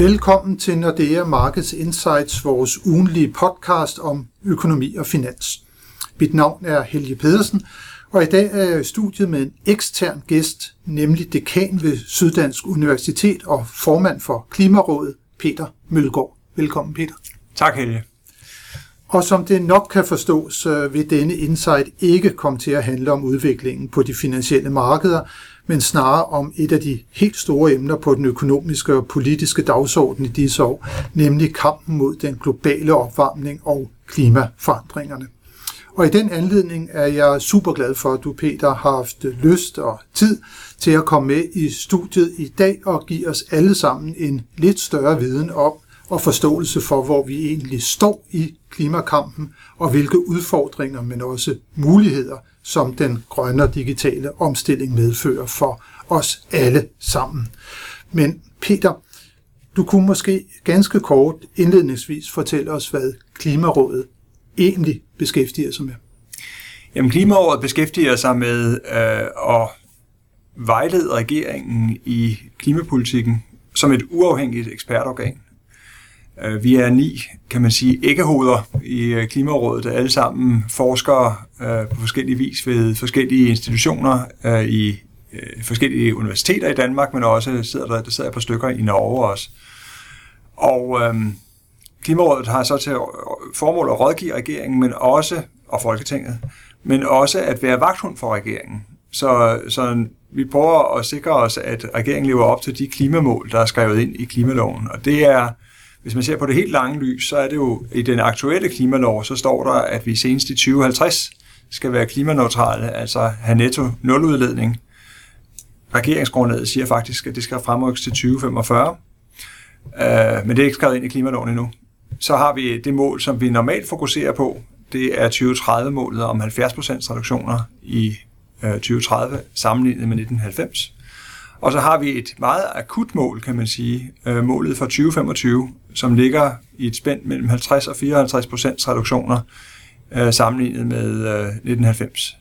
Velkommen til Nordea Markets Insights, vores ugenlige podcast om økonomi og finans. Mit navn er Helge Pedersen, og i dag er jeg i studiet med en ekstern gæst, nemlig dekan ved Syddansk Universitet og formand for Klimarådet, Peter Mølgaard. Velkommen, Peter. Tak, Helge. Og som det nok kan forstås, vil denne insight ikke komme til at handle om udviklingen på de finansielle markeder, men snarere om et af de helt store emner på den økonomiske og politiske dagsorden i disse år, nemlig kampen mod den globale opvarmning og klimaforandringerne. Og i den anledning er jeg super glad for, at du, Peter, har haft lyst og tid til at komme med i studiet i dag og give os alle sammen en lidt større viden om og forståelse for, hvor vi egentlig står i klimakampen og hvilke udfordringer, men også muligheder, som den grønne og digitale omstilling medfører for os alle sammen. Men Peter, du kunne måske ganske kort indledningsvis fortælle os, hvad Klimarådet egentlig beskæftiger sig med. Jamen, Klimarådet beskæftiger sig med øh, at vejlede regeringen i klimapolitikken som et uafhængigt ekspertorgan. Øh, vi er ni, kan man sige, æggehoveder i øh, Klimarådet, der alle sammen forskere øh, på forskellige vis ved forskellige institutioner i forskellige universiteter i Danmark, men også sidder der, der sidder et par stykker i Norge også. Og øhm, Klimarådet har så til formål at rådgive regeringen, men også, og Folketinget, men også at være vagthund for regeringen. Så, så vi prøver at sikre os, at regeringen lever op til de klimamål, der er skrevet ind i klimaloven. Og det er hvis man ser på det helt lange lys, så er det jo i den aktuelle klimalov, så står der, at vi senest i 2050 skal være klimaneutrale, altså have netto nuludledning. Regeringsgrundlaget siger faktisk, at det skal fremrykkes til 2045, uh, øh, men det er ikke skrevet ind i klimaloven endnu. Så har vi det mål, som vi normalt fokuserer på, det er 2030-målet om 70% reduktioner i øh, uh, 2030 sammenlignet med 1990. Og så har vi et meget akut mål, kan man sige, uh, målet for 2025, som ligger i et spænd mellem 50 og 54 procents reduktioner øh, sammenlignet med øh, 1990.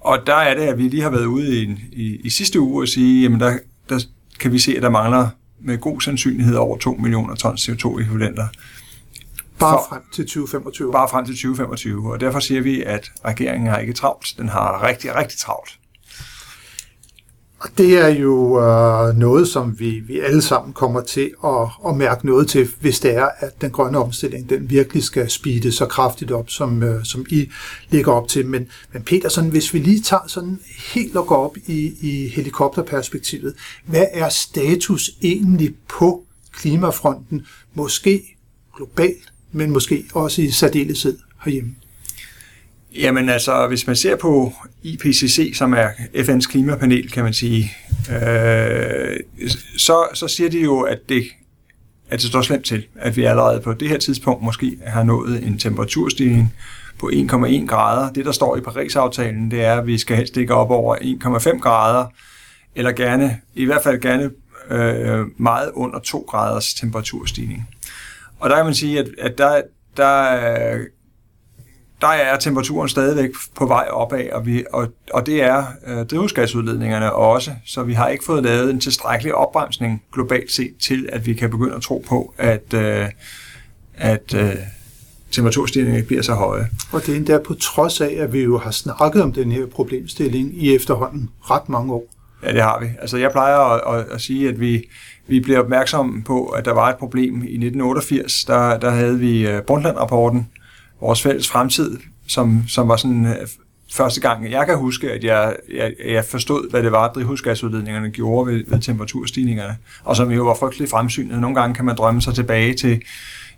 Og der er det, at vi lige har været ude i, i, i sidste uge og sige, jamen der, der kan vi se, at der mangler med god sandsynlighed over 2 millioner tons CO2-ekvivalenter. Bare frem til 2025? Bare frem til 2025, og derfor siger vi, at regeringen har ikke travlt, den har rigtig, rigtig travlt. Og det er jo øh, noget, som vi, vi alle sammen kommer til at, at mærke noget til, hvis det er, at den grønne omstilling den virkelig skal speede så kraftigt op, som, øh, som I ligger op til. Men, men Peter, sådan, hvis vi lige tager sådan helt og går op i, i helikopterperspektivet, hvad er status egentlig på klimafronten? Måske globalt, men måske også i særdeleshed herhjemme. Jamen altså, hvis man ser på IPCC, som er FN's klimapanel, kan man sige, øh, så, så siger de jo, at det, at det står slemt til, at vi allerede på det her tidspunkt måske har nået en temperaturstigning på 1,1 grader. Det, der står i Paris-aftalen, det er, at vi skal helst ikke op over 1,5 grader, eller gerne, i hvert fald gerne øh, meget under 2 graders temperaturstigning. Og der kan man sige, at, at der, der der er temperaturen stadigvæk på vej opad, og, vi, og, og det er øh, drivhusgasudledningerne også, så vi har ikke fået lavet en tilstrækkelig opbremsning globalt set til, at vi kan begynde at tro på, at, øh, at øh, temperaturstigningen ikke bliver så høje. Og det er endda på trods af, at vi jo har snakket om den her problemstilling i efterhånden ret mange år. Ja, det har vi. Altså jeg plejer at, at, at sige, at vi, vi bliver opmærksomme på, at der var et problem i 1988. Der, der havde vi øh, Brundtland-rapporten, vores fælles fremtid, som, som var sådan øh, første gang, jeg kan huske, at jeg, jeg, jeg forstod, hvad det var, drivhusgasudledningerne gjorde ved, ved temperaturstigningerne, og som jo var frygteligt fremsynet. Nogle gange kan man drømme sig tilbage til,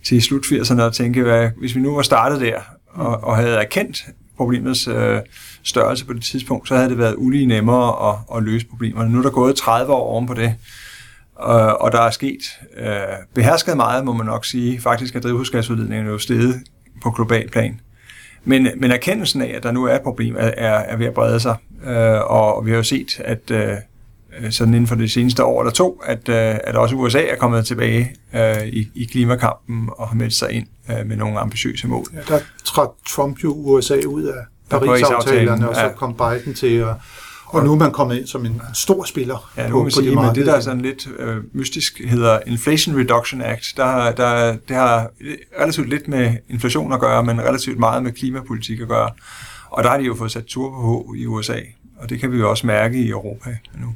til slut 80'erne og tænke, hvad, hvis vi nu var startet der og, og havde erkendt problemets øh, størrelse på det tidspunkt, så havde det været ulige nemmere at, at løse problemerne. Nu er der gået 30 år oven på det, og, og der er sket øh, behersket meget, må man nok sige. Faktisk er drivhusgasudledningerne jo steget på global plan. Men, men erkendelsen af, at der nu er et problem, er, er ved at brede sig. Øh, og vi har jo set, at øh, sådan inden for det seneste år eller to, at, øh, at også USA er kommet tilbage øh, i, i klimakampen og har meldt sig ind øh, med nogle ambitiøse mål. Ja, der trak Trump jo USA ud af Paris-aftalerne, og så ja. kom Biden til at, Og nu er man kommet ind som en stor spiller ja, på, på sige, de markeder. Men det, der er sådan lidt øh, mystisk, hedder Inflation Reduction Act. Der, der, det har relativt lidt med inflation at gøre, men relativt meget med klimapolitik at gøre. Og der har de jo fået sat tur på i USA, og det kan vi jo også mærke i Europa nu.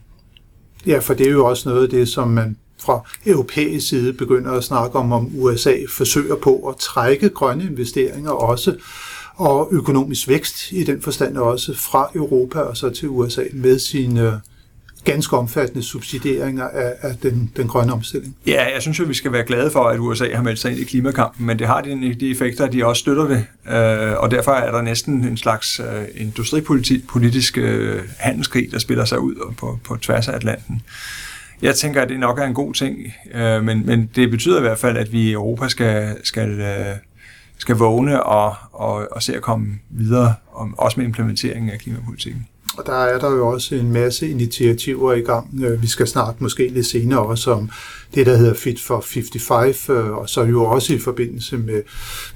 Ja, for det er jo også noget af det, som man fra europæisk side begynder at snakke om, om USA forsøger på at trække grønne investeringer også, og økonomisk vækst i den forstand også fra Europa og så til USA med sine øh, ganske omfattende subsidieringer af, af den, den grønne omstilling. Ja, jeg synes jo, vi skal være glade for, at USA har meldt sig ind i klimakampen, men det har de, de effekter, at de også støtter det, øh, og derfor er der næsten en slags øh, industripolitisk øh, handelskrig, der spiller sig ud på, på tværs af Atlanten. Jeg tænker, at det nok er en god ting, øh, men, men det betyder i hvert fald, at vi i Europa skal, skal, øh, skal vågne og, og, og se at komme videre, om, også med implementeringen af klimapolitikken. Og der er der jo også en masse initiativer i gang. Øh, vi skal snart måske lidt senere også om det, der hedder Fit for 55, øh, og så jo også i forbindelse med,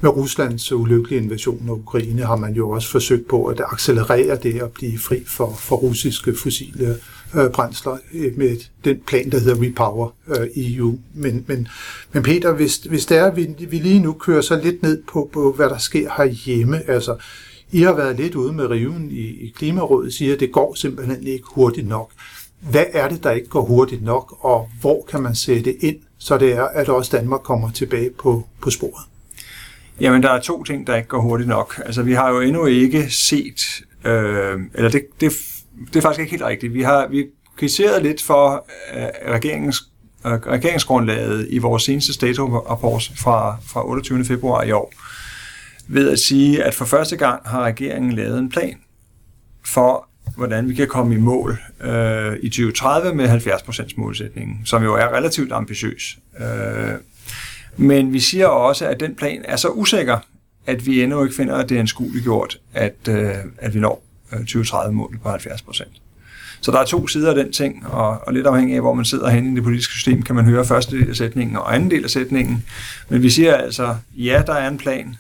med Ruslands ulykkelige invasion af Ukraine har man jo også forsøgt på at accelerere det og blive fri for, for russiske fossile øh, brændsler med den plan, der hedder Repower EU. Men, men, men Peter, hvis, hvis det er, at vi, vi lige nu kører så lidt ned på, på, hvad der sker herhjemme, altså i har været lidt ude med riven i, i Klimarådet, siger, at det går simpelthen ikke hurtigt nok. Hvad er det, der ikke går hurtigt nok, og hvor kan man sætte ind, så det er, at også Danmark kommer tilbage på, på sporet? Jamen, der er to ting, der ikke går hurtigt nok. Altså, vi har jo endnu ikke set, øh, eller det, det, det er faktisk ikke helt rigtigt. Vi har vi kritiseret lidt for øh, regeringens, øh, regeringsgrundlaget i vores seneste statusrapport fra, fra 28. februar i år, ved at sige, at for første gang har regeringen lavet en plan for, hvordan vi kan komme i mål øh, i 2030 med 70% målsætningen, som jo er relativt ambitiøs. Øh, men vi siger også, at den plan er så usikker, at vi endnu ikke finder, at det er en gjort, at, øh, at vi når øh, 2030-målet på 70%. Så der er to sider af den ting, og, og lidt afhængig af, hvor man sidder henne i det politiske system, kan man høre første del af sætningen og anden del af sætningen. Men vi siger altså, ja, der er en plan,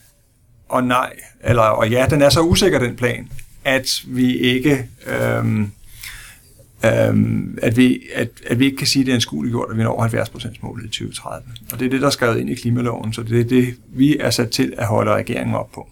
og nej, eller og ja, den er så usikker, den plan, at vi ikke... Øhm, øhm, at, vi, at, at vi ikke kan sige, at det er en gjort, at vi når 70% målet i 2030. Og det er det, der er skrevet ind i klimaloven, så det er det, vi er sat til at holde regeringen op på.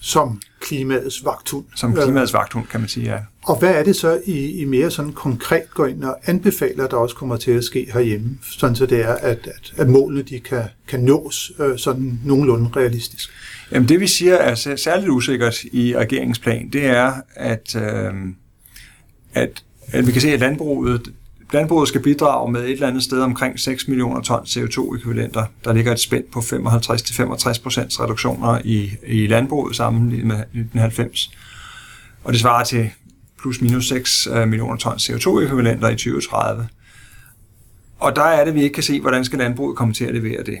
Som klimaets vagthund. Som klimaets vagthund, kan man sige, ja. Og hvad er det så, I, I mere sådan konkret går ind og anbefaler, der også kommer til at ske herhjemme, sådan så det er, at, at, at målene de kan, kan nås øh, sådan nogenlunde realistisk? Jamen det vi siger er særligt usikkert i regeringsplan, det er, at, øh, at, at vi kan se, at landbruget, landbruget skal bidrage med et eller andet sted omkring 6 millioner ton CO2-ekvivalenter. Der ligger et spænd på 55-65 procents reduktioner i, i landbruget sammenlignet med 1990. Og det svarer til plus minus 6 øh, millioner ton CO2-ekvivalenter i 2030. Og der er det, vi ikke kan se, hvordan skal landbruget komme til at levere det.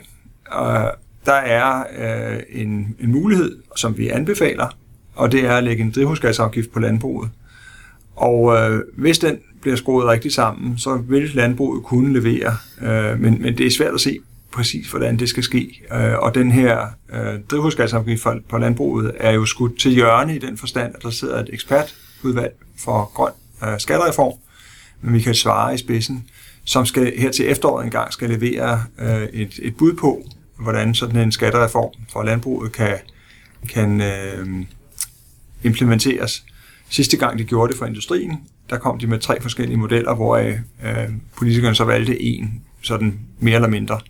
Og der er øh, en, en mulighed, som vi anbefaler, og det er at lægge en drivhusgasafgift på landbruget. Og øh, hvis den bliver skruet rigtigt sammen, så vil landbruget kunne levere, øh, men, men det er svært at se præcis, hvordan det skal ske. Øh, og den her øh, drivhusgasafgift på landbruget er jo skudt til hjørne i den forstand, at der sidder et ekspert udvalg for grøn øh, skattereform, med Michael Svare i spidsen, som skal her til efteråret engang skal levere øh, et, et bud på, hvordan sådan en skattereform for landbruget kan, kan øh, implementeres. Sidste gang de gjorde det for industrien, der kom de med tre forskellige modeller, hvor øh, politikerne så valgte en, sådan mere eller mindre.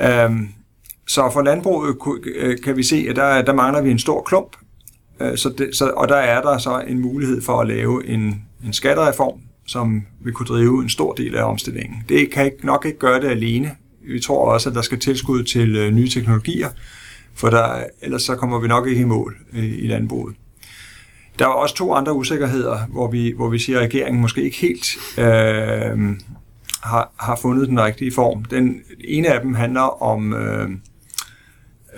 Øh, så for landbruget øh, kan vi se, at der, der mangler vi en stor klump, Øh, så det, så, og der er der så en mulighed for at lave en, en skattereform, som vil kunne drive en stor del af omstillingen. Det kan ikke, nok ikke gøre det alene, vi tror også, at der skal tilskud til øh, nye teknologier, for der, ellers så kommer vi nok ikke i mål øh, i landbruget. Der er også to andre usikkerheder, hvor vi, hvor vi siger, at regeringen måske ikke helt øh, har, har fundet den rigtige form. Den ene af dem handler om øh, øh,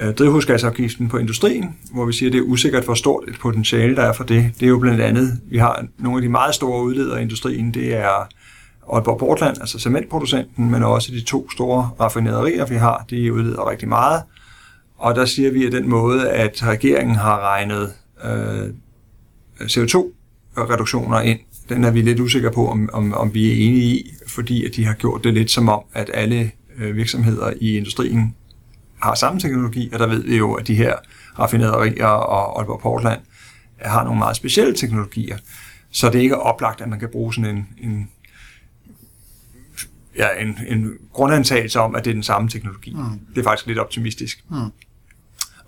Øh, drivhusgasafgiften på industrien, hvor vi siger, at det er usikkert, hvor stort et potentiale der er for det. Det er jo blandt andet, vi har nogle af de meget store udledere i industrien, det er Aalborg Portland, altså cementproducenten, men også de to store raffinaderier, vi har, de udleder rigtig meget. Og der siger vi, at den måde, at regeringen har regnet øh, CO2-reduktioner ind den er vi lidt usikre på, om, om, om vi er enige i, fordi at de har gjort det lidt som om, at alle øh, virksomheder i industrien har samme teknologi, og der ved vi jo, at de her raffinaderier og Aalborg Portland har nogle meget specielle teknologier, så det er ikke oplagt, at man kan bruge sådan en, en ja, en, en grundantagelse om, at det er den samme teknologi. Mm. Det er faktisk lidt optimistisk. Mm.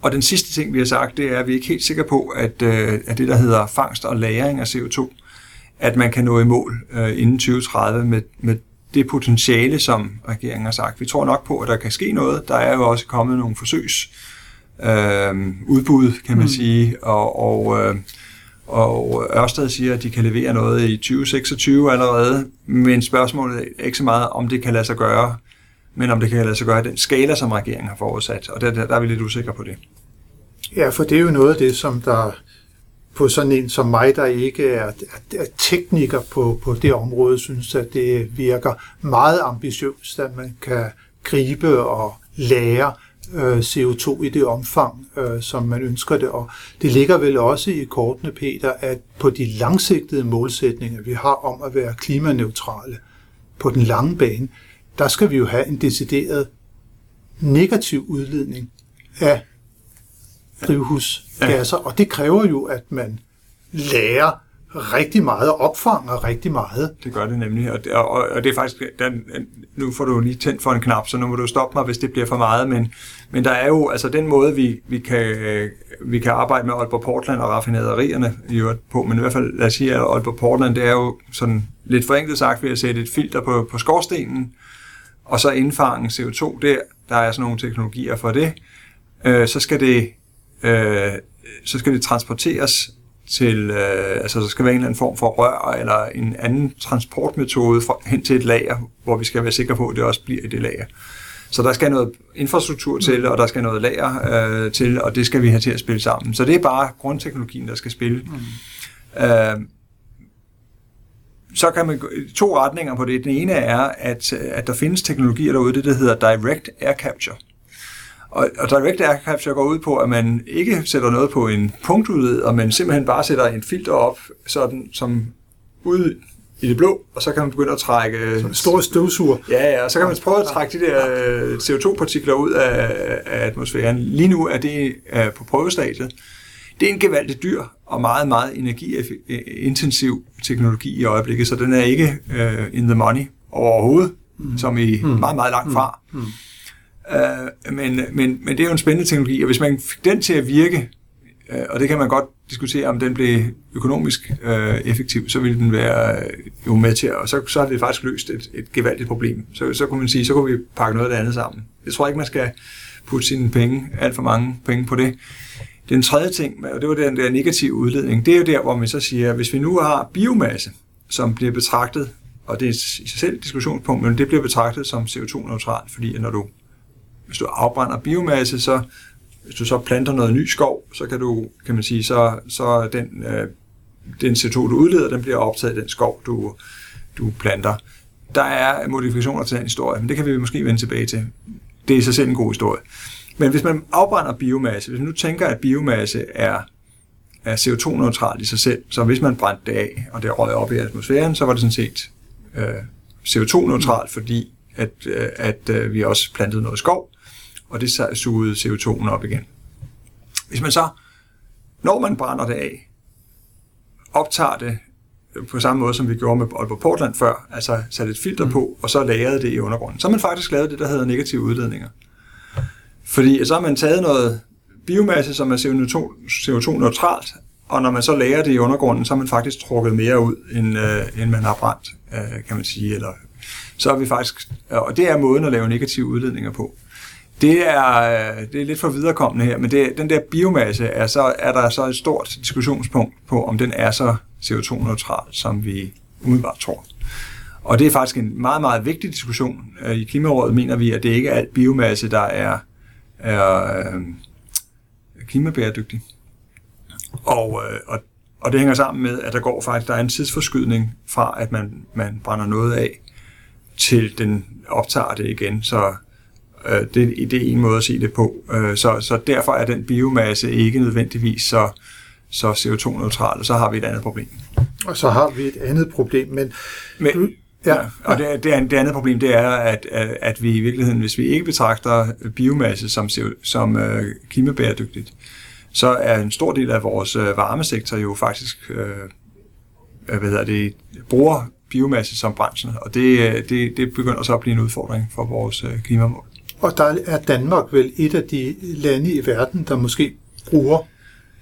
Og den sidste ting, vi har sagt, det er, at vi er ikke helt sikre på, at, øh, at det, der hedder fangst og lagring af CO2, at man kan nå i mål øh, inden 2030 med, med det potentiale, som regeringen har sagt. Vi tror nok på, at der kan ske noget. Der er jo også kommet nogle forsøgs øh, udbud, kan man mm. sige, og, og, øh, og Ørsted siger, at de kan levere noget i 2026 allerede, men spørgsmålet er ikke så meget, om det kan lade sig gøre, men om det kan lade sig gøre i den skala, som regeringen har forudsat, og der, der, der er vi lidt usikre på det. Ja, for det er jo noget af det, som der på sådan en som mig, der ikke er, er, er tekniker på, på det område, synes, at det virker meget ambitiøst, at man kan gribe og lære øh, CO2 i det omfang, øh, som man ønsker det. Og det ligger vel også i kortene, Peter, at på de langsigtede målsætninger, vi har om at være klimaneutrale på den lange bane, der skal vi jo have en decideret negativ udledning af drivhusgasser, og det kræver jo, at man lærer rigtig meget og opfanger rigtig meget. Det gør det nemlig, og det, og, og det er faktisk, den, nu får du lige tændt for en knap, så nu må du stoppe mig, hvis det bliver for meget, men, men der er jo, altså den måde, vi, vi, kan, øh, vi kan arbejde med Aalborg Portland og raffinaderierne i øvrigt på, men i hvert fald, lad os sige, at Aalborg Portland, det er jo sådan lidt forenklet sagt ved at sætte et filter på, på skorstenen, og så indfange CO2 der, der er sådan nogle teknologier for det, øh, så skal det øh, så skal det transporteres til, øh, altså der skal være en eller anden form for rør eller en anden transportmetode for, hen til et lager, hvor vi skal være sikre på, at det også bliver i det lager. Så der skal noget infrastruktur til, og der skal noget lager øh, til, og det skal vi have til at spille sammen. Så det er bare grundteknologien, der skal spille. Mm. Øh, så kan man to retninger på det. Den ene er, at, at der findes teknologier derude, det der hedder Direct Air Capture. Og, og direct air capture går ud på, at man ikke sætter noget på en punktuдлeder, men simpelthen bare sætter en filter op, sådan, som ud i det blå, og så kan man begynde at trække... Som en stor støvsuger. Ja, ja, og så kan man prøve at trække de der øh, CO2-partikler ud af, af atmosfæren. Lige nu er det uh, på prøvestadiet. Det er en gevaldig dyr og meget, meget energiintensiv teknologi i øjeblikket, så den er ikke uh, in the money overhovedet, mm. som i mm. meget, meget langt fra. Mm. Øh, men, men, men det er jo en spændende teknologi, og hvis man fik den til at virke, uh, og det kan man godt diskutere, om den blev økonomisk uh, effektiv, så ville den være øh, jo med til, og så, så har det faktisk løst et, et gevaldigt problem. Så, så kunne man sige, så kunne vi pakke noget af det andet sammen. Jeg tror ikke, man skal putte sine penge, alt for mange penge på det. Den tredje ting, og det var den der negative udledning, det er jo der, hvor man så siger, at hvis vi nu har biomasse, som bliver betragtet, og det er i sig selv et diskussionspunkt, men det bliver betragtet som CO2-neutralt, fordi når du hvis du afbrænder biomasse, så hvis du så planter noget ny skov, så kan du, kan man sige, så, så den, øh, den CO2, du udleder, den bliver optaget i den skov, du, du planter. Der er modifikationer til den historie, men det kan vi måske vende tilbage til. Det er i sig selv en god historie. Men hvis man afbrænder biomasse, hvis man nu tænker, at biomasse er, er CO2-neutralt i sig selv, så hvis man brændte det af, og det røg op i atmosfæren, så var det sådan set øh, CO2-neutralt, fordi at, øh, at øh, vi også plantede noget skov, og det sugede CO2'en op igen. Hvis man så, når man brænder det af, optager det på samme måde, som vi gjorde med Aalborg Portland før, altså satte et filter mm. på, og så lagrede det i undergrunden. Så har man faktisk lavet det, der hedder negative udledninger. Fordi så har man taget noget biomasse, som er CO2-neutralt, og når man så lagrer det i undergrunden, så har man faktisk trukket mere ud, end, øh, end man har brændt, øh, kan man sige. Eller, så er vi faktisk, og det er måden at lave negative udledninger på. Det er, øh, det er lidt for viderekommende her, men det, den der biomasse, er, så, er der så et stort diskussionspunkt på, om den er så CO2-neutral, som vi umiddelbart tror. Og det er faktisk en meget, meget vigtig diskussion. Øh, I Klimarådet mener vi, at det ikke er alt biomasse, der er, er øh, klimabæredygtig. Og, øh, og, og det hænger sammen med, at der går faktisk, der er en tidsforskydning fra, at man, man brænder noget af, til den optager det igen. Så Øh, det, det er en måde at se det på. Øh, så, så derfor er den biomasse ikke nødvendigvis så, så CO2-neutral, og så har vi et andet problem. Og så har vi et andet problem, men... men du, ja, ja, og det, det, det andet problem, det er, at, at vi i virkeligheden, hvis vi ikke betragter biomasse som, som uh, klimabæredygtigt, så er en stor del af vores uh, varmesektor jo faktisk, hvad hedder det, bruger biomasse som brændsel, og det, det, det begynder så at blive en udfordring for vores klimamål. Og der er Danmark vel et af de lande i verden, der måske bruger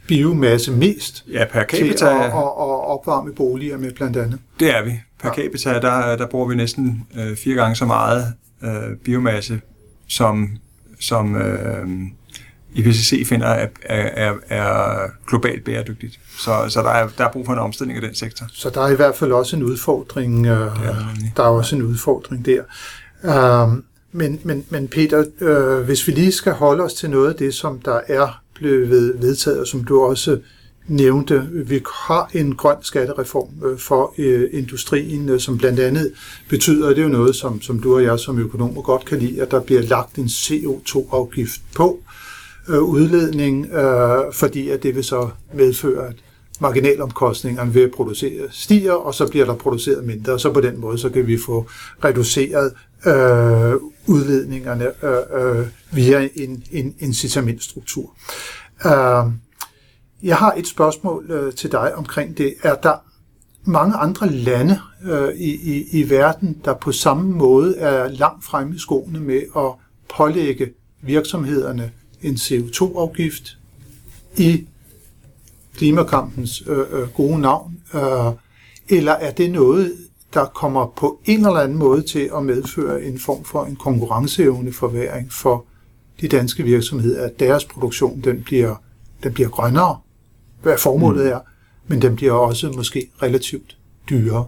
biomasse mest ja, per capita, til at, at, at opvarme boliger med blandt andet. Det er vi. Per ja. capita, der, der bruger vi næsten øh, fire gange så meget øh, biomasse, som, som øh, IPCC finder er, er, er globalt bæredygtigt. Så, så der, er, der er brug for en omstilling af den sektor. Så der er i hvert fald også en udfordring. Øh, ja, der er også en udfordring der. Øh, men, men, men Peter, øh, hvis vi lige skal holde os til noget af det, som der er blevet vedtaget, og som du også nævnte, vi har en grøn skattereform øh, for øh, industrien, øh, som blandt andet betyder, at det er jo noget, som, som du og jeg som økonomer godt kan lide, at der bliver lagt en CO2-afgift på øh, udledning, øh, fordi at det vil så medføre, at marginalomkostningerne ved at producere stiger, og så bliver der produceret mindre, og så på den måde, så kan vi få reduceret øh, udledningerne øh, øh, via en, en incitamentstruktur. Øh, jeg har et spørgsmål øh, til dig omkring det. Er der mange andre lande øh, i, i, i verden, der på samme måde er langt fremme i skoene med at pålægge virksomhederne en CO2-afgift i klimakampens øh, øh, gode navn? Øh, eller er det noget, der kommer på en eller anden måde til at medføre en form for en konkurrenceevneforværing for de danske virksomheder, at deres produktion den bliver, den bliver grønnere, hvad formålet mm. er, men den bliver også måske relativt dyrere.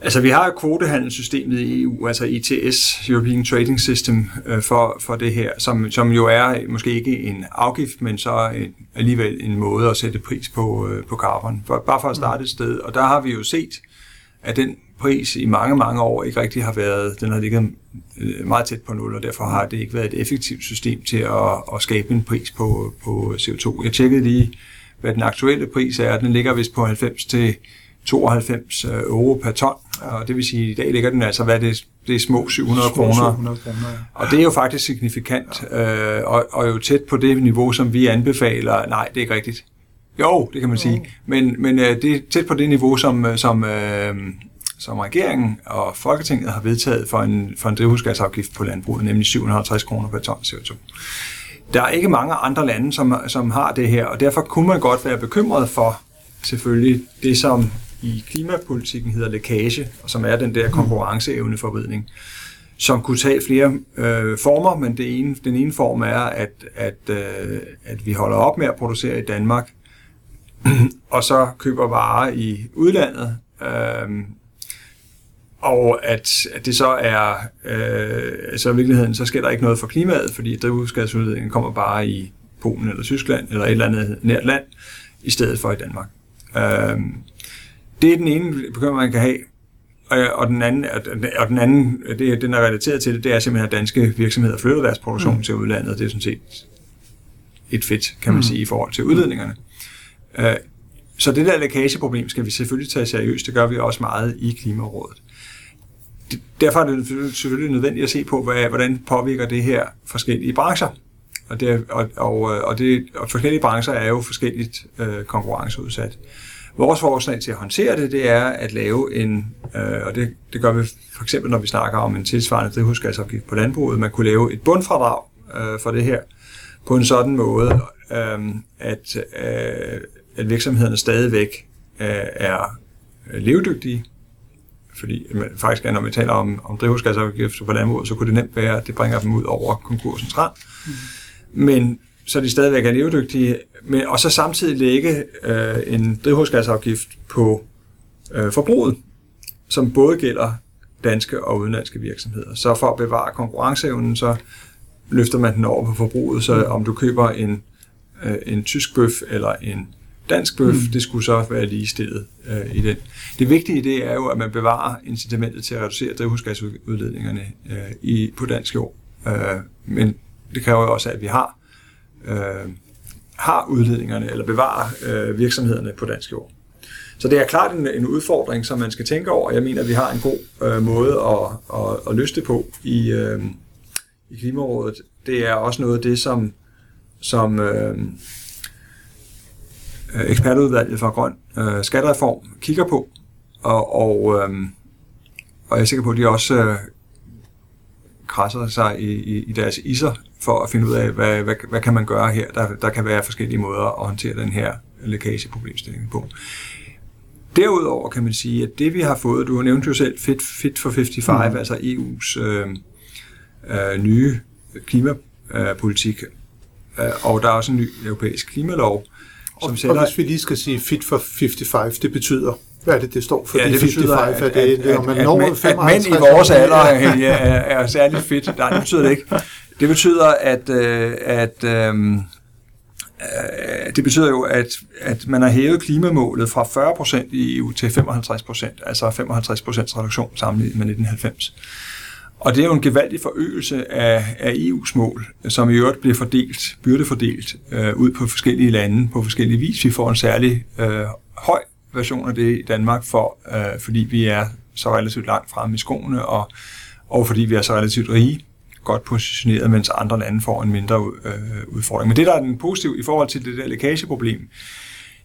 Altså, vi har kvotehandelssystemet i EU, altså ETS, European Trading System, øh, for, for det her, som, som jo er måske ikke en afgift, men så en, alligevel en måde at sætte pris på, øh, på carbon. For, bare for at starte et sted. Og der har vi jo set, at den pris i mange, mange år ikke rigtig har været, den har ligget øh, meget tæt på nul, og derfor har det ikke været et effektivt system til at, at skabe en pris på, på CO2. Jeg tjekkede lige, hvad den aktuelle pris er. Den ligger vist på 90 til 92 øh, euro per ton, og det vil sige, at i dag ligger den altså, hvad det, det er små 700 små kroner. 700 kroner ja. Og det er jo faktisk signifikant, ja. øh, og, og jo tæt på det niveau, som vi anbefaler. Nej, det er ikke rigtigt. Jo, det kan man sige. Men, men øh, det er tæt på det niveau, som, øh, som, øh, som regeringen og Folketinget har vedtaget for en, for en drivhusgasafgift på landbruget, nemlig 750 kroner per ton CO2. Der er ikke mange andre lande, som, som har det her, og derfor kunne man godt være bekymret for selvfølgelig det, som i klimapolitikken hedder lækage, og som er den der konkurrenceevneforvridning, som kunne tage flere øh, former, men det ene, den ene form er, at, at, øh, at vi holder op med at producere i Danmark, og så køber varer i udlandet, øh, og at, at det så er, øh, så i virkeligheden, så sker der ikke noget for klimaet, fordi drivhusgasudledningen kommer bare i Polen eller Tyskland, eller et eller andet nært land, i stedet for i Danmark. Øh, det er den ene bekymring, man kan have. Og den anden, og den anden det, den er relateret til det, det er simpelthen, at danske virksomheder flytter deres produktion mm. til udlandet. Det er sådan set et fedt, kan man mm. sige, i forhold til udledningerne. Øh, Øh, så det der lækageproblem skal vi selvfølgelig tage seriøst. Det gør vi også meget i Klimarådet. Derfor er det selvfølgelig nødvendigt at se på, hvordan påvirker det her forskellige brancher. Og, det, og, og, øh, og, det, og forskellige brancher er jo forskelligt øh, konkurrenceudsat. Vores forslag til at håndtere det, det er at lave en, øh, og det, det gør vi for eksempel, når vi snakker om en tilsvarende drivhusgasafgift på landbruget, man kunne lave et bundfradrag øh, for det her, på en sådan måde, øh, at, øh, at virksomhederne stadigvæk er levedygtige, fordi faktisk, når vi taler om, om drivhusgasafgifter på landbruget, så kunne det nemt være, at det bringer dem ud over konkursens rand. Mm. Men så de stadigvæk er levedygtige, men, og så samtidig lægge øh, en drivhusgasafgift på øh, forbruget, som både gælder danske og udenlandske virksomheder. Så for at bevare konkurrenceevnen, så løfter man den over på forbruget, så om du køber en, øh, en tysk bøf eller en dansk bøf, mm. det skulle så være ligestillet øh, i den. Det vigtige det er jo, at man bevarer incitamentet til at reducere drivhusgasudledningerne øh, i, på dansk jord. Øh, men det kræver jo også, at vi har øh, har udledningerne, eller bevarer øh, virksomhederne på dansk jord. Så det er klart en, en udfordring, som man skal tænke over. Jeg mener, at vi har en god øh, måde at, at, at løse det på i, øh, i Klimarådet. Det er også noget af det, som, som øh, ekspertudvalget for grøn øh, skattereform kigger på. Og, og, øh, og jeg er sikker på, at de også øh, krasser sig i, i, i deres iser for at finde ud af, hvad, hvad, hvad kan man gøre her. Der, der kan være forskellige måder at håndtere den her lækageproblemstilling på. Derudover kan man sige, at det vi har fået, du har nævnt jo selv Fit, Fit for 55, mm. altså EU's øh, øh, nye klimapolitik, øh, og der er også en ny europæisk klimalov, som og, sætter... Og hvis vi lige skal sige Fit for 55, det betyder hvad er det, det står for? Ja, det 55, betyder, at, er det, at, man at, når at, 55, at mænd i vores alder er, er, er særligt fedt. Nej, det betyder det ikke. Det betyder, at, øh, at øh, det betyder jo, at, at man har hævet klimamålet fra 40% i EU til 55%, altså 55% reduktion sammenlignet med 1990. Og det er jo en gevaldig forøgelse af, af EU's mål, som i øvrigt bliver fordelt, byrdefordelt øh, ud på forskellige lande på forskellige vis. Vi får en særlig øh, høj version af det i Danmark, for, øh, fordi vi er så relativt langt fremme i skoene, og, og fordi vi er så relativt rige, godt positioneret, mens andre lande får en mindre øh, udfordring. Men det, der er den positive i forhold til det der lækageproblem,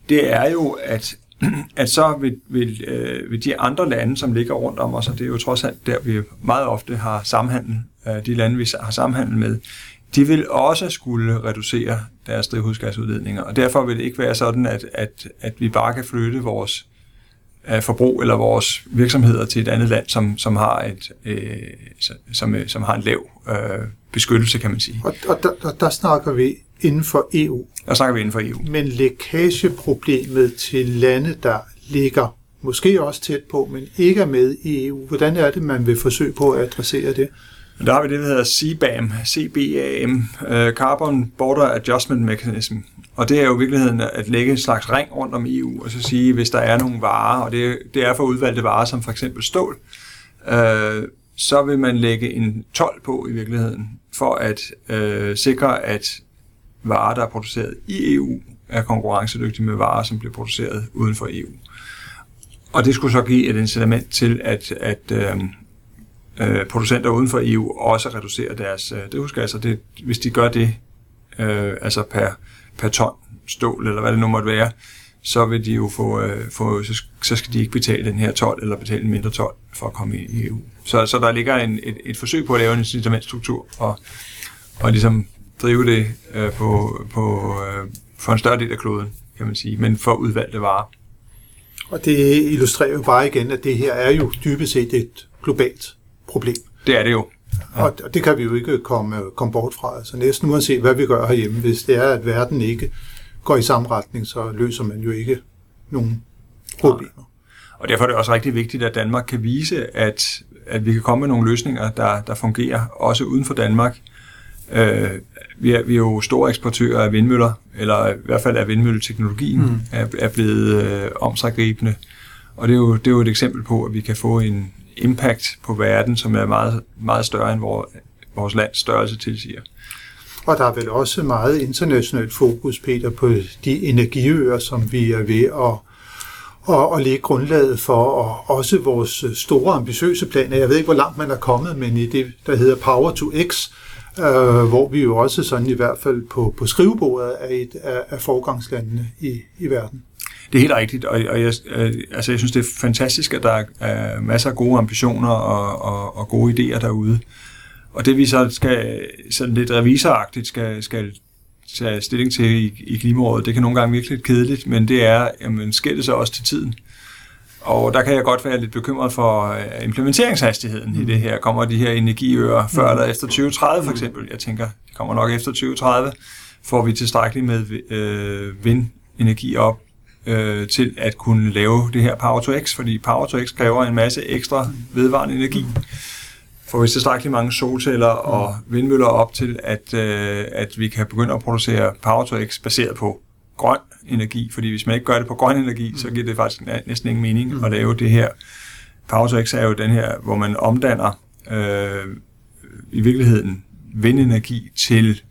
det er jo, at at så vil, vil, øh, vil de andre lande, som ligger rundt om os, og det er jo trods alt der, vi meget ofte har samhandel, øh, de lande, vi har samhandel med, de vil også skulle reducere deres drivhusgasudledninger, og derfor vil det ikke være sådan, at, at, at vi bare kan flytte vores øh, forbrug eller vores virksomheder til et andet land, som, som har et øh, som, som øh, har en lav øh, beskyttelse, kan man sige. Og, og der, der, der snakker vi inden for EU. Der snakker vi inden for EU. Men lækageproblemet til lande, der ligger måske også tæt på, men ikke er med i EU, hvordan er det, man vil forsøge på at adressere det? Der har vi det, der hedder CBAM, CBAM, uh, Carbon Border Adjustment Mechanism. Og det er jo i virkeligheden at lægge en slags ring rundt om EU, og så sige, hvis der er nogle varer, og det, det er for udvalgte varer, som for eksempel stål, uh, så vil man lægge en tolv på i virkeligheden, for at uh, sikre, at varer, der er produceret i EU, er konkurrencedygtige med varer, som bliver produceret uden for EU. Og det skulle så give et incitament til, at, at øh, øh, producenter uden for EU også reducerer deres øh, drivhusgasser. Altså, det, hvis de gør det, øh, altså per, per ton stål, eller hvad det nu måtte være, så vil de jo få, øh, få så, så skal de ikke betale den her 12 eller betale en mindre 12 for at komme ind i EU. Så, så der ligger en, et, et forsøg på at lave en incitamentstruktur og, og ligesom drive det øh, på, på, øh, for en større del af kloden, kan man sige, men for udvalgte varer. Og det illustrerer jo bare igen, at det her er jo dybest set et globalt problem. Det er det jo. Ja. Og det kan vi jo ikke komme, komme bort fra. Altså næsten uanset hvad vi gør herhjemme, hvis det er, at verden ikke går i samme retning, så løser man jo ikke nogen problemer. Ja. Og derfor er det også rigtig vigtigt, at Danmark kan vise, at, at vi kan komme med nogle løsninger, der, der fungerer også uden for Danmark. Øh, vi, er, vi er jo store eksportører af vindmøller, eller i hvert fald af vindmølleteknologien mm. er, er blevet øh, omsaggribende. Og det er, jo, det er jo et eksempel på, at vi kan få en impact på verden, som er meget, meget større end vores, vores lands størrelse tilsiger. Og der er vel også meget internationalt fokus, Peter, på de energiøer, som vi er ved at og, og lægge grundlaget for, og også vores store ambitiøse planer. Jeg ved ikke, hvor langt man er kommet, men i det, der hedder Power to X, øh, hvor vi jo også sådan i hvert fald på, på skrivebordet er et af, af forgangslandene i, i verden. Det er helt rigtigt, og, og jeg, øh, altså jeg synes, det er fantastisk, at der er masser af gode ambitioner og, og, og gode idéer derude. Og det vi så skal, sådan lidt revisoragtigt skal, skal tage stilling til i, i Klimarådet, det kan nogle gange virkelig lidt kedeligt, men det er, jamen, sker det så også til tiden? Og der kan jeg godt være lidt bekymret for øh, implementeringshastigheden mm. i det her. Kommer de her energiøer før mm. eller efter 2030 for eksempel? Jeg tænker, de kommer nok efter 2030. Får vi tilstrækkeligt med øh, vindenergi op øh, til at kunne lave det her Power to X, fordi Power to X kræver en masse ekstra vedvarende energi. Får vi tilstrækkeligt mange solceller og vindmøller op til, at, øh, at vi kan begynde at producere Power to X baseret på grøn energi, fordi hvis man ikke gør det på grøn energi, så giver det faktisk næsten ingen mening mm. at lave det her. Power X er jo den her, hvor man omdanner øh, i virkeligheden vindenergi til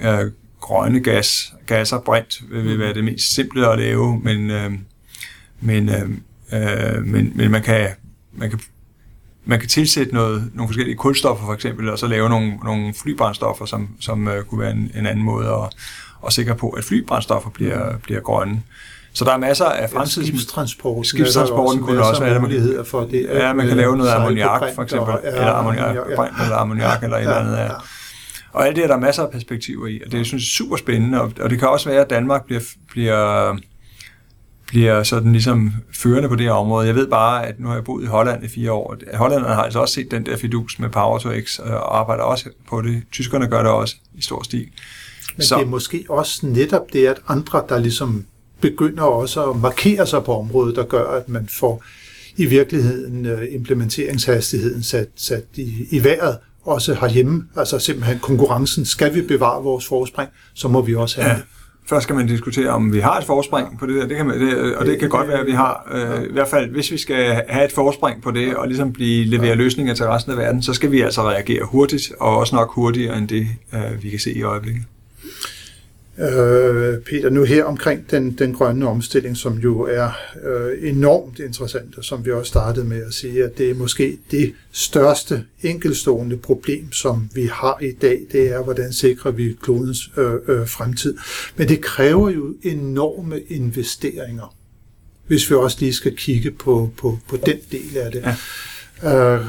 øh, grønne gas. Gasser brint vil, vil være det mest simple at lave, men, øh, men, øh, øh, men, men man kan, man kan man kan tilsætte noget, nogle forskellige kulstoffer for eksempel, og så lave nogle, nogle flybrændstoffer, som, som øh, kunne være en, en anden måde at, at sikre på, at flybrændstoffer bliver, bliver grønne. Så der er masser af fremtids... Ja, skibstransporten, kunne også være muligheder for det. Ja, man kan lave noget ammoniak for eksempel, ja, eller ammoniak, ja, ja, eller ammoniak, ja, eller et eller andet. Ja. ja. Og alt det er der masser af perspektiver i, og det synes jeg super spændende, og, og det kan også være, at Danmark bliver, bliver bliver sådan ligesom førende på det her område. Jeg ved bare, at nu har jeg boet i Holland i fire år. Hollanderne har altså også set den der fidus med Power to X og arbejder også på det. Tyskerne gør det også i stor stil. Men Så. det er måske også netop det, at andre, der ligesom begynder også at markere sig på området, der gør, at man får i virkeligheden øh, implementeringshastigheden sat, sat i, i vejret, også herhjemme. Altså simpelthen konkurrencen. Skal vi bevare vores forspring, så må vi også have ja. det. Først skal man diskutere, om vi har et forspring på det der, det kan man, det, og det kan godt være, at vi har. Øh, I hvert fald, hvis vi skal have et forspring på det, og ligesom blive levere løsninger til resten af verden, så skal vi altså reagere hurtigt, og også nok hurtigere end det, øh, vi kan se i øjeblikket. Øh, Peter, nu her omkring den, den grønne omstilling, som jo er øh, enormt interessant, og som vi også startede med at sige, at det er måske det største enkelstående problem, som vi har i dag, det er, hvordan sikrer vi klodens øh, øh, fremtid. Men det kræver jo enorme investeringer, hvis vi også lige skal kigge på, på, på den del af det. Ja. Øh,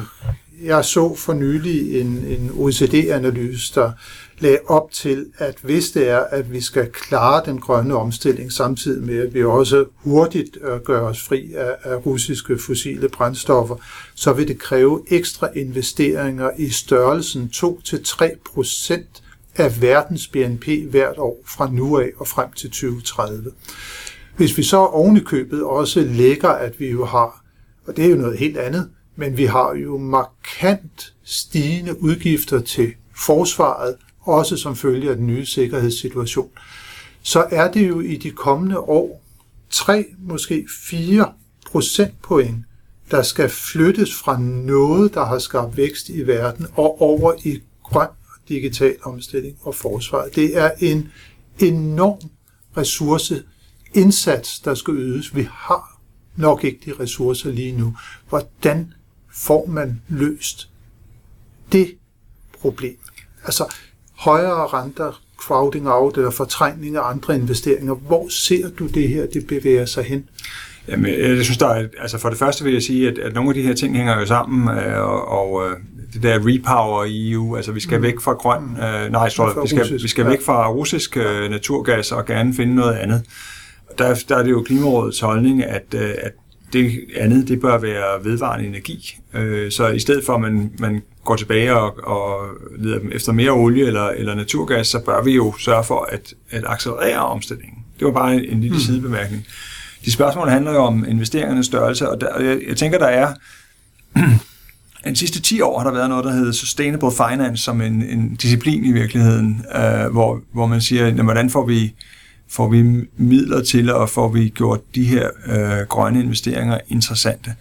jeg så for nylig en, en OECD-analyse, der lagde op til, at hvis det er, at vi skal klare den grønne omstilling, samtidig med, at vi også hurtigt øh, gør os fri af, af russiske fossile brændstoffer, så vil det kræve ekstra investeringer i størrelsen 2-3 procent af verdens BNP hvert år fra nu af og frem til 2030. Hvis vi så ovenikøbet også lægger, at vi jo har, og det er jo noget helt andet, men vi har jo markant stigende udgifter til forsvaret, også som følge af den nye sikkerhedssituation, så er det jo i de kommende år 3, måske 4 procentpoint, der skal flyttes fra noget, der har skabt vækst i verden, og over i grøn digital omstilling og forsvar. Det er en enorm ressourceindsats, der skal ydes. Vi har nok ikke de ressourcer lige nu. Hvordan får man løst det problem? Altså, højere renter, crowding out eller fortrængning af andre investeringer. Hvor ser du det her, det bevæger sig hen? Jamen, jeg synes, der er, altså for det første vil jeg sige, at, at nogle af de her ting hænger jo sammen, øh, og, og øh, det der repower i EU, altså vi skal mm. væk fra grøn, mm. øh, nej, sorry, vi skal, vi skal væk fra russisk øh, naturgas og gerne finde noget andet. Der, der er det jo Klimarådets holdning, at, øh, at det andet, det bør være vedvarende energi. Øh, så i stedet for, at man, man går tilbage og, og leder dem efter mere olie eller, eller naturgas, så bør vi jo sørge for at, at accelerere omstillingen. Det var bare en, en lille mm. sidebemærkning. De spørgsmål handler jo om investeringernes størrelse, og der, jeg, jeg tænker, der er... de sidste 10 år har der været noget, der hedder Sustainable Finance, som en, en disciplin i virkeligheden, øh, hvor, hvor man siger, hvordan får vi får vi midler til, og får vi gjort de her øh, grønne investeringer interessante.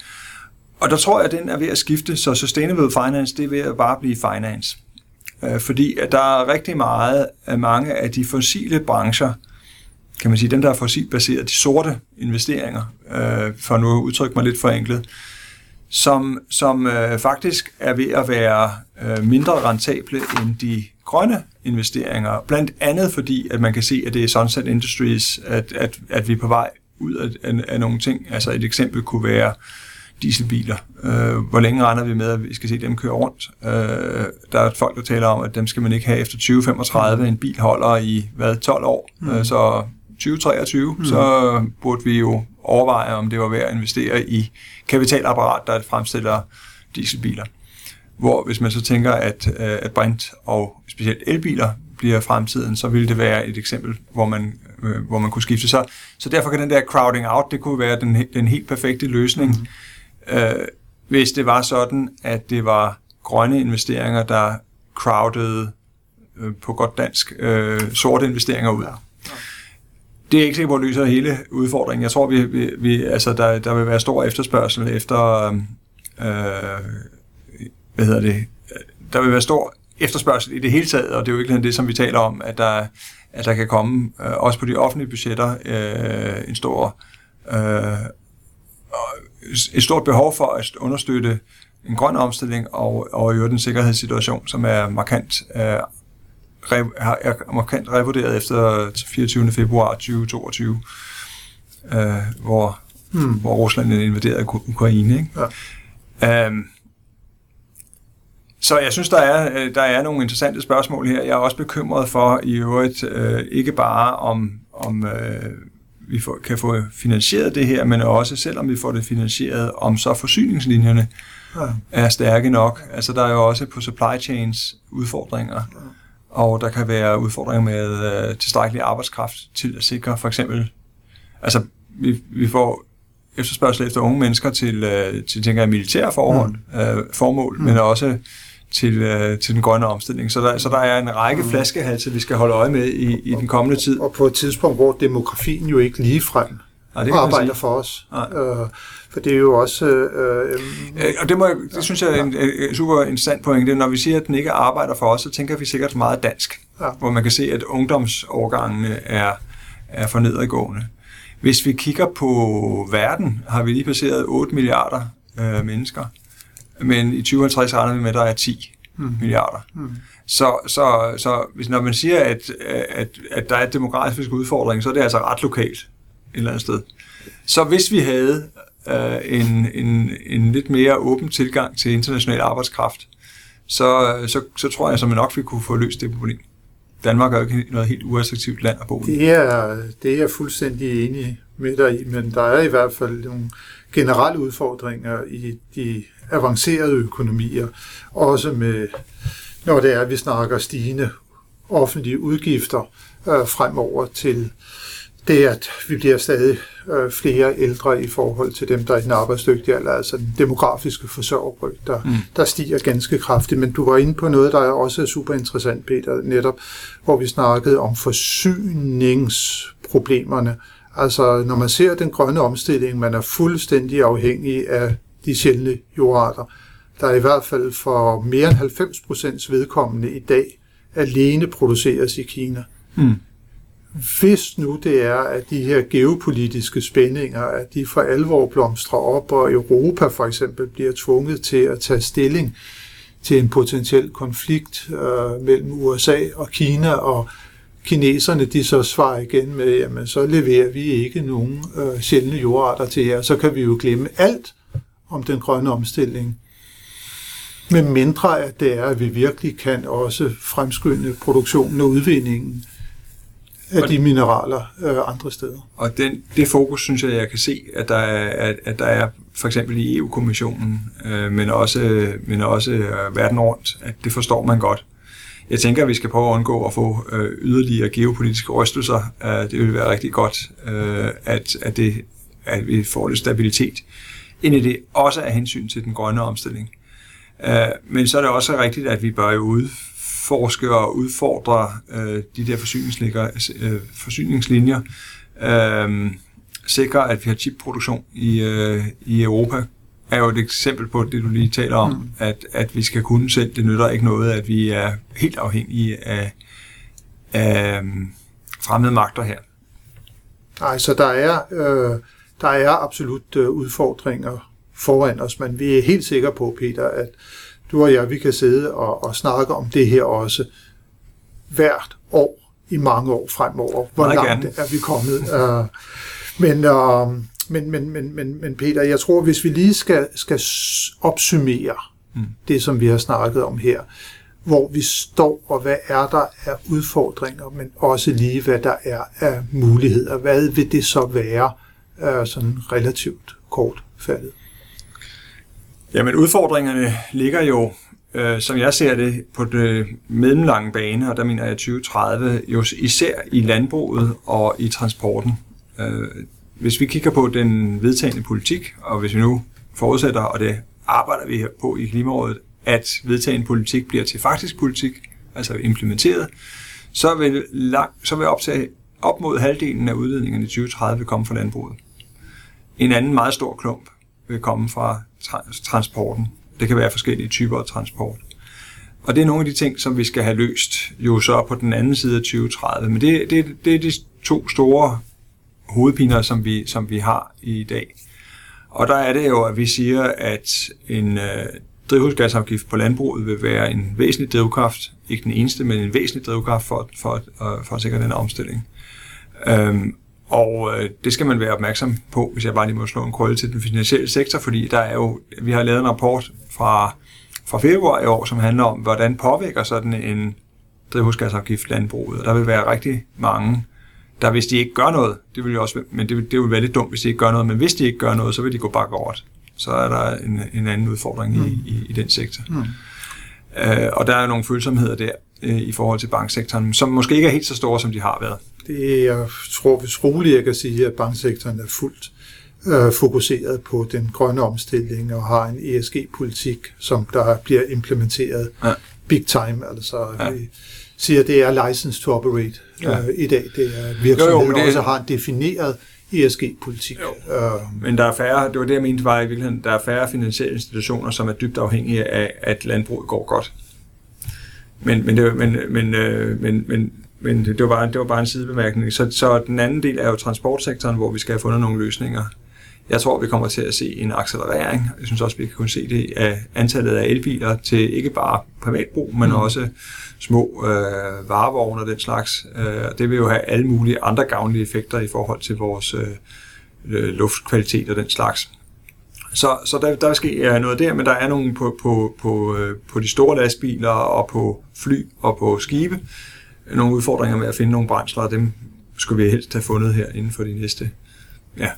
Og der tror jeg, at den er ved at skifte, så Sustainable Finance, det er ved at bare blive finance. Øh, fordi at der er rigtig meget af mange af de fossile brancher, kan man sige, dem der er fossilbaseret, de sorte investeringer, øh, for nu at udtrykke mig lidt forenklet, som, som øh, faktisk er ved at være øh, mindre rentable end de grønne investeringer, blandt andet fordi, at man kan se, at det er Sunset Industries, at, at, at vi er på vej ud af, af, af nogle ting. Altså et eksempel kunne være dieselbiler. Øh, hvor længe regner vi med, at vi skal se dem køre rundt? Øh, der er folk, der taler om, at dem skal man ikke have efter 2035. En bil holder i, hvad, 12 år? Mm. Øh, så 2023, mm. så burde vi jo overveje, om det var værd at investere i kapitalapparat, der fremstiller dieselbiler. Hvor hvis man så tænker, at, øh, at brint og specielt elbiler bliver fremtiden, så ville det være et eksempel, hvor man, øh, hvor man kunne skifte. Så, så derfor kan den der crowding out, det kunne være den, den helt perfekte løsning, mm. Øh, hvis det var sådan, at det var grønne investeringer, der crowdede øh, på godt dansk øh, sorte investeringer ud. Ja. Det er ikke sikkert, hvor løser hele udfordringen. Jeg tror, vi, vi, vi, altså, der, der vil være stor efterspørgsel efter øh, hvad hedder det, der vil være stor efterspørgsel i det hele taget, og det er jo ikke det, som vi taler om, at der, at der kan komme, øh, også på de offentlige budgetter, øh, en stor øh, et stort behov for at understøtte en grøn omstilling og, og i øvrigt en sikkerhedssituation, som er markant, er, er markant revurderet efter 24. februar 2022, øh, hvor, hmm. hvor Rusland invaderede Ukraine. Ikke? Ja. Um, så jeg synes, der er, øh, der er nogle interessante spørgsmål her. Jeg er også bekymret for i øvrigt øh, ikke bare om, om øh, vi får, kan få finansieret det her, men også selvom vi får det finansieret, om så forsyningslinjerne ja. er stærke nok. Altså der er jo også på supply chains udfordringer, ja. og der kan være udfordringer med øh, tilstrækkelig arbejdskraft til at sikre for eksempel, altså vi, vi får efterspørgsel efter unge mennesker til, øh, til tænker jeg, militære forhold, mm. øh, formål, mm. men også til, øh, til den grønne omstilling. Så der, så der er en række mm. flaskehalse, vi skal holde øje med i, i den kommende tid. Og på et tidspunkt, hvor demografien jo ikke lige frem Nej, det arbejder for os. Øh, for det er jo også... Øh, øh, og det, må jeg, det synes jeg er en, en super interessant pointe. Når vi siger, at den ikke arbejder for os, så tænker vi sikkert meget dansk. Ja. Hvor man kan se, at ungdomsårgangene er, er for nedadgående. Hvis vi kigger på verden, har vi lige passeret 8 milliarder øh, mennesker men i 2050 regner vi med, at der er 10 mm. milliarder. Mm. Så, så, så hvis, når man siger, at, at, at der er demografisk udfordring, så er det altså ret lokalt et eller andet sted. Så hvis vi havde øh, en, en, en lidt mere åben tilgang til international arbejdskraft, så, så, så tror jeg, at man nok vi kunne få løst det problem. Danmark er jo ikke noget helt uattraktivt land at bo i. Det er, det er jeg fuldstændig enig med dig i, men der er i hvert fald nogle generelle udfordringer i de avancerede økonomier, også med, når det er, at vi snakker stigende offentlige udgifter øh, fremover til det, at vi bliver stadig øh, flere ældre i forhold til dem, der er i den arbejdsdygtige alder, altså den demografiske forsørgerryg, der, mm. der stiger ganske kraftigt. Men du var inde på noget, der er også super interessant, Peter, netop hvor vi snakkede om forsyningsproblemerne. Altså, når man ser den grønne omstilling, man er fuldstændig afhængig af de sjældne jordarter, der i hvert fald for mere end 90 procents vedkommende i dag alene produceres i Kina. Mm. Hvis nu det er, at de her geopolitiske spændinger, at de for alvor blomstrer op, og Europa for eksempel bliver tvunget til at tage stilling til en potentiel konflikt øh, mellem USA og Kina, og kineserne de så svarer igen med, jamen så leverer vi ikke nogen øh, sjældne jordarter til jer, så kan vi jo glemme alt om den grønne omstilling. Men mindre at det er, at vi virkelig kan også fremskynde produktionen og udvindingen af de mineraler øh, andre steder. Og den, det fokus, synes jeg, jeg kan se, at der er, at, at der er for eksempel i EU-kommissionen, øh, men også, men også øh, verden rundt, at det forstår man godt. Jeg tænker, at vi skal prøve at undgå at få øh, yderligere geopolitiske rystelser. Øh, det vil være rigtig godt, øh, at, at, det, at vi får lidt stabilitet ind i det, også af hensyn til den grønne omstilling. Øh, men så er det også rigtigt, at vi bør jo udforske og udfordre øh, de der forsyningslinjer, øh, forsyningslinjer øh, sikre, at vi har chipproduktion i, øh, i Europa, er jo et eksempel på det, du lige taler om, mm. at, at vi skal kunne selv. Det nytter ikke noget, at vi er helt afhængige af, af fremmede magter her. Nej, så der er, øh, der er absolut øh, udfordringer foran os, men vi er helt sikre på, Peter, at du og jeg, vi kan sidde og, og snakke om det her også hvert år i mange år fremover. Hvor Meget langt gerne. er vi kommet? Uh, men, uh, men, men, men, men, men Peter, jeg tror, hvis vi lige skal, skal opsummere mm. det, som vi har snakket om her, hvor vi står, og hvad er der af udfordringer, men også lige, hvad der er af muligheder. Hvad vil det så være, uh, sådan relativt kort faldet. Jamen udfordringerne ligger jo, øh, som jeg ser det, på det øh, mellemlange bane, og der mener jeg 2030, jo især i landbruget og i transporten. Øh, hvis vi kigger på den vedtagende politik, og hvis vi nu forudsætter, og det arbejder vi her på i Klimarådet, at vedtagende politik bliver til faktisk politik, altså implementeret, så vil, lang, så vil optage op mod halvdelen af udledningerne i 2030 komme fra landbruget. En anden meget stor klump vil komme fra tra- transporten. Det kan være forskellige typer af transport. Og det er nogle af de ting, som vi skal have løst jo så på den anden side af 2030. Men det, det, det er de to store hovedpiner, som vi, som vi har i dag. Og der er det jo, at vi siger, at en øh, drivhusgasafgift på landbruget vil være en væsentlig drivkraft, ikke den eneste, men en væsentlig drivkraft for, for, for, for at sikre den omstilling. Øhm, og øh, det skal man være opmærksom på, hvis jeg bare lige må slå en krølle til den finansielle sektor, fordi der er jo, vi har lavet en rapport fra, fra februar i år, som handler om, hvordan påvirker sådan en drivhusgasafgift landbruget. Og der vil være rigtig mange, der hvis de ikke gør noget, det vil jo også, men det, det vil være lidt dumt, hvis de ikke gør noget, men hvis de ikke gør noget, så vil de gå bakke over det. Så er der en, en anden udfordring mm. i, i, i den sektor. Mm. Øh, og der er nogle følsomheder der øh, i forhold til banksektoren, som måske ikke er helt så store, som de har været. Det jeg tror, hvis roligt jeg kan sige, at banksektoren er fuldt øh, fokuseret på den grønne omstilling og har en ESG-politik, som der bliver implementeret ja. big time. Altså, ja. vi siger, det er license to operate ja. øh, i dag. Det er virksomheden jo, jo, det... også har en defineret ESG-politik. Øh, men der er færre, det var det, jeg mente var i virkeligheden, der er færre finansielle institutioner, som er dybt afhængige af, at landbruget går godt. Men, men, det, men, men, øh, men, men, men det, var bare, det var bare en sidebemærkning. Så, så den anden del er jo transportsektoren, hvor vi skal have fundet nogle løsninger. Jeg tror, vi kommer til at se en accelerering. Jeg synes også, vi kan kunne se det af antallet af elbiler til ikke bare privatbrug, men mm. også små øh, varevogne og den slags. Øh, det vil jo have alle mulige andre gavnlige effekter i forhold til vores øh, øh luftkvalitet og den slags. Så, så der, der ske noget der, men der er nogle på, på, på, øh, på de store lastbiler og på fly og på skibe. Nogle udfordringer med at finde nogle brændsler, og dem skulle vi helst have fundet her inden for de næste ja,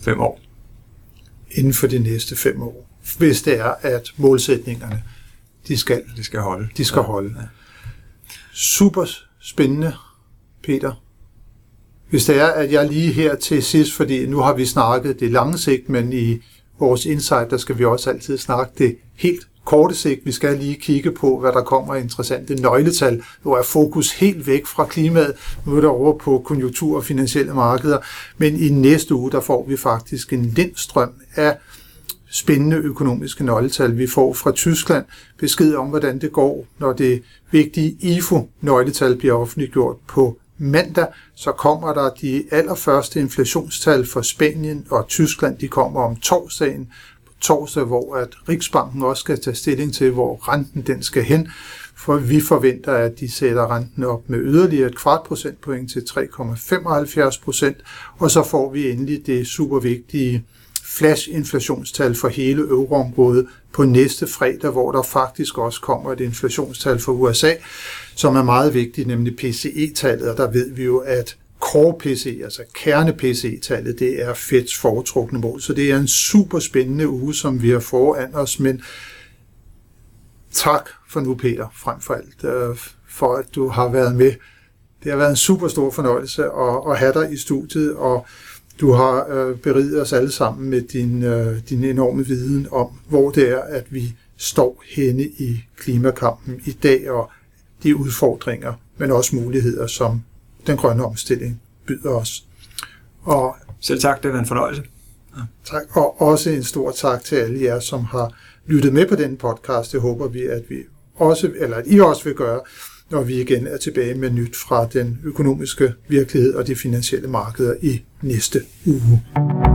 fem år. Inden for de næste fem år. Hvis det er, at målsætningerne de skal, de skal holde. De skal ja. holde. Ja. Super spændende, Peter. Hvis det er, at jeg lige her til sidst, fordi nu har vi snakket det lange sigt, men i vores insight, der skal vi også altid snakke det helt korte sigt. Vi skal lige kigge på, hvad der kommer af interessante nøgletal. hvor er fokus helt væk fra klimaet. Nu er der over på konjunktur og finansielle markeder. Men i næste uge, der får vi faktisk en lindstrøm af spændende økonomiske nøgletal. Vi får fra Tyskland besked om, hvordan det går, når det vigtige IFO-nøgletal bliver offentliggjort på mandag, så kommer der de allerførste inflationstal for Spanien og Tyskland. De kommer om torsdagen, torsdag, hvor at Riksbanken også skal tage stilling til, hvor renten den skal hen. For vi forventer, at de sætter renten op med yderligere et kvart procentpoint til 3,75 procent, og så får vi endelig det super vigtige flash-inflationstal for hele euroområdet på næste fredag, hvor der faktisk også kommer et inflationstal for USA, som er meget vigtigt, nemlig PCE-tallet, og der ved vi jo, at core PC, altså kerne PC-tallet, det er Feds foretrukne mål. Så det er en super spændende uge, som vi har foran os, men tak for nu, Peter, frem for alt, øh, for at du har været med. Det har været en super stor fornøjelse at, at have dig i studiet, og du har øh, beriget os alle sammen med din, øh, din enorme viden om, hvor det er, at vi står henne i klimakampen i dag, og de udfordringer, men også muligheder, som den grønne omstilling byder os. Og, Selv tak, det er en fornøjelse. Ja. Tak, og også en stor tak til alle jer, som har lyttet med på den podcast. Det håber vi, at vi også, eller at I også vil gøre, når vi igen er tilbage med nyt fra den økonomiske virkelighed og de finansielle markeder i næste uge.